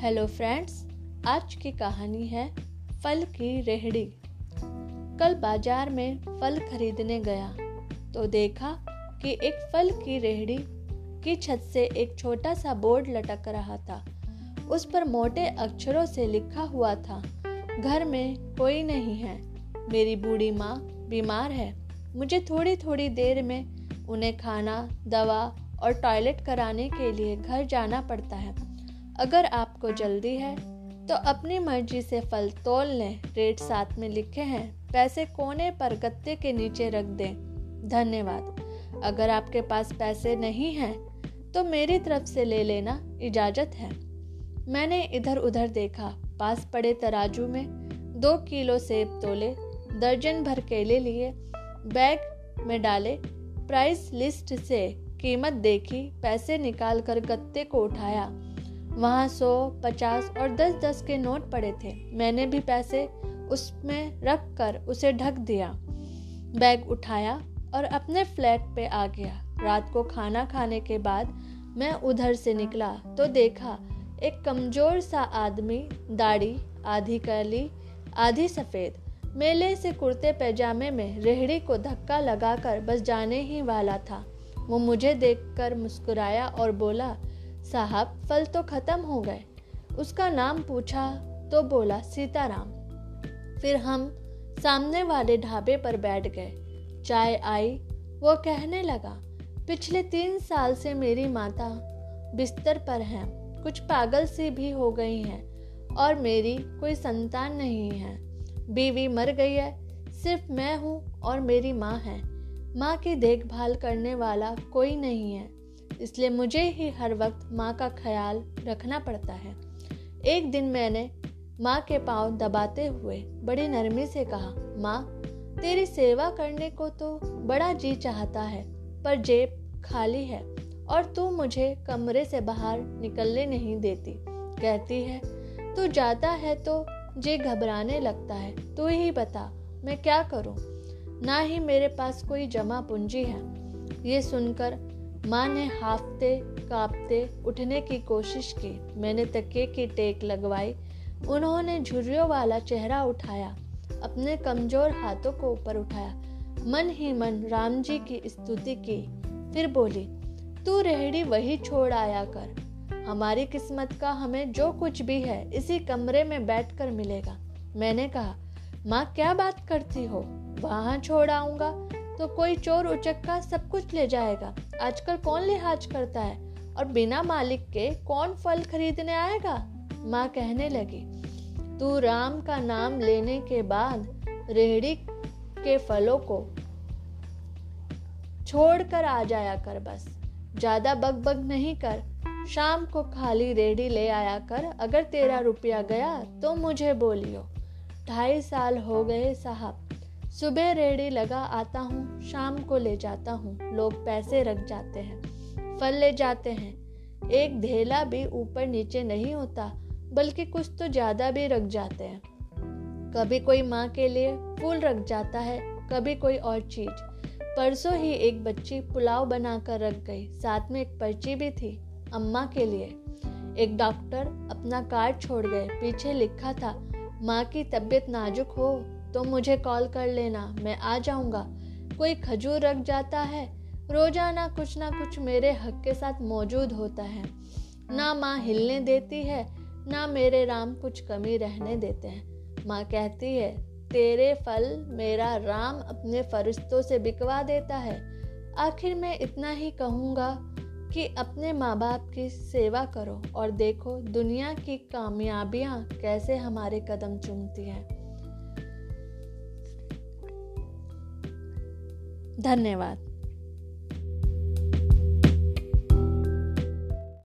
Hello friends आज की कहानी है फल की रेहड़ी। कल बाज़ार में फल खरीदने गया तो देखा कि एक फल की रेहड़ी की छत से एक छोटा सा बोर्ड लटक रहा था। उस पर मोटे अक्षरों से लिखा हुआ था, घर में कोई नहीं है, मेरी बूढ़ी माँ बीमार है, मुझे थोड़ी थोड़ी देर में उन्हें खाना, दवा और टॉयलेट कराने के लिए घर जाना पड़ता है। अगर आपको जल्दी है तो अपनी मर्ज़ी से फल तोल लें। रेट साथ में लिखे हैं। पैसे कोने पर गत्ते के नीचे रख दें। धन्यवाद। अगर आपके पास पैसे नहीं हैं तो मेरी तरफ़ से ले लेना इजाज़त है। मैंने इधर उधर देखा। पास पड़े तराजू में दो किलो सेब तोले, दर्जन भर केले लिए, बैग में डाले प्राइस लिस्ट से कीमत देखी, पैसे निकाल कर गत्ते को उठाया। वहाँ सौ, पचास और दस दस के नोट पड़े थे। मैंने भी पैसे उसमें रख कर उसे ढक दिया। बैग उठाया और अपने फ्लैट पे आ गया। रात को खाना खाने के बाद मैं उधर से निकला तो देखा एक कमज़ोर सा आदमी, दाढ़ी, आधी काली, आधी सफ़ेद, मेले से कुर्ते पैजामे में रेहड़ी को धक्का लगाकर बस जाने ही वाला था। वो मुझे देखकर मुस्कुराया और बोला साहब, फल तो खत्म हो गए। उसका नाम पूछा तो बोला, सीताराम। फिर हम सामने वाले ढाबे पर बैठ गए। चाय आई, वो कहने लगा, पिछले तीन साल से मेरी माता बिस्तर पर हैं, कुछ पागल सी भी हो गई हैं और मेरी कोई संतान नहीं है। बीवी मर गई है, सिर्फ़ मैं हूँ और मेरी माँ है। माँ की देखभाल करने वाला कोई नहीं है। इसलिए मुझे ही हर वक्त माँ का ख्याल रखना पड़ता है। एक दिन मैंने माँ के पाँव दबाते हुए बड़ी नरमी से कहा, माँ, तेरी सेवा करने को तो बड़ा जी चाहता है, पर जेब खाली है और तू मुझे कमरे से बाहर निकलने नहीं देती। कहती है, तू जाता है तो जे घबराने लगता है, तू ही बता, मैं क्या करूँ? ना ही मेरे पास कोई जमा पूंजी है। ये सुनकर माँ ने हाफते, कांपते, उठने की कोशिश की। मैंने तकिए की टेक लगवाई। उन्होंने झुर्रियों वाला चेहरा उठाया, अपने कमज़ोर हाथों को ऊपर उठाया। मन ही मन राम जी की स्तुति की। फिर बोली, तू रेहड़ी वही छोड़ आया कर। हमारी किस्मत का हमें जो कुछ भी है, इसी कमरे में बैठकर मिलेगा। मैंने कहा, माँ, क्या बात करती हो? वहाँ छोड़ आऊँगा? तो कोई चोर उचक्का सब कुछ ले जाएगा। आजकल कौन लिहाज करता है? और बिना मालिक के कौन फल खरीदने आएगा? माँ कहने लगी, तू राम का नाम लेने के बाद रेहड़ी के फलों को छोड़ कर आ जाया कर बस। ज़्यादा बग बग नहीं कर। शाम को खाली रेडी ले आया कर। अगर तेरा रुपया गया तो मुझे बोलियो। ढाई साल हो गए साहब। सुबह रेडी लगा आता हूँ, शाम को ले जाता हूँ। लोग पैसे रख जाते हैं, फल ले जाते हैं। एक ढेला भी ऊपर नीचे नहीं होता, बल्कि कुछ तो ज़्यादा भी रख जाते हैं। कभी कोई माँ के लिए फूल रख जाता है, कभी कोई और चीज़। परसों ही एक बच्ची पुलाव बनाकर रख गई, साथ में एक पर्ची भी थी, अम्मा के लिए। एक डॉक्टर अपना कार्ड छोड़ गए, पीछे लिखा था, माँ की तबीयत नाजुक हो। तो मुझे कॉल कर लेना, मैं आ जाऊँगा। कोई खजूर रख जाता है, रोज़ाना कुछ ना कुछ मेरे हक के साथ मौजूद होता है। ना माँ हिलने देती है, ना मेरे राम कुछ कमी रहने देते हैं। माँ कहती है, तेरे फल मेरा राम अपने फरिश्तों से बिकवा देता है। आखिर मैं इतना ही कहूँगा कि अपने माँ बाप की सेवा करो और देखो दुनिया की कामयाबियाँ कैसे हमारे कदम चूमती हैं। धन्यवाद।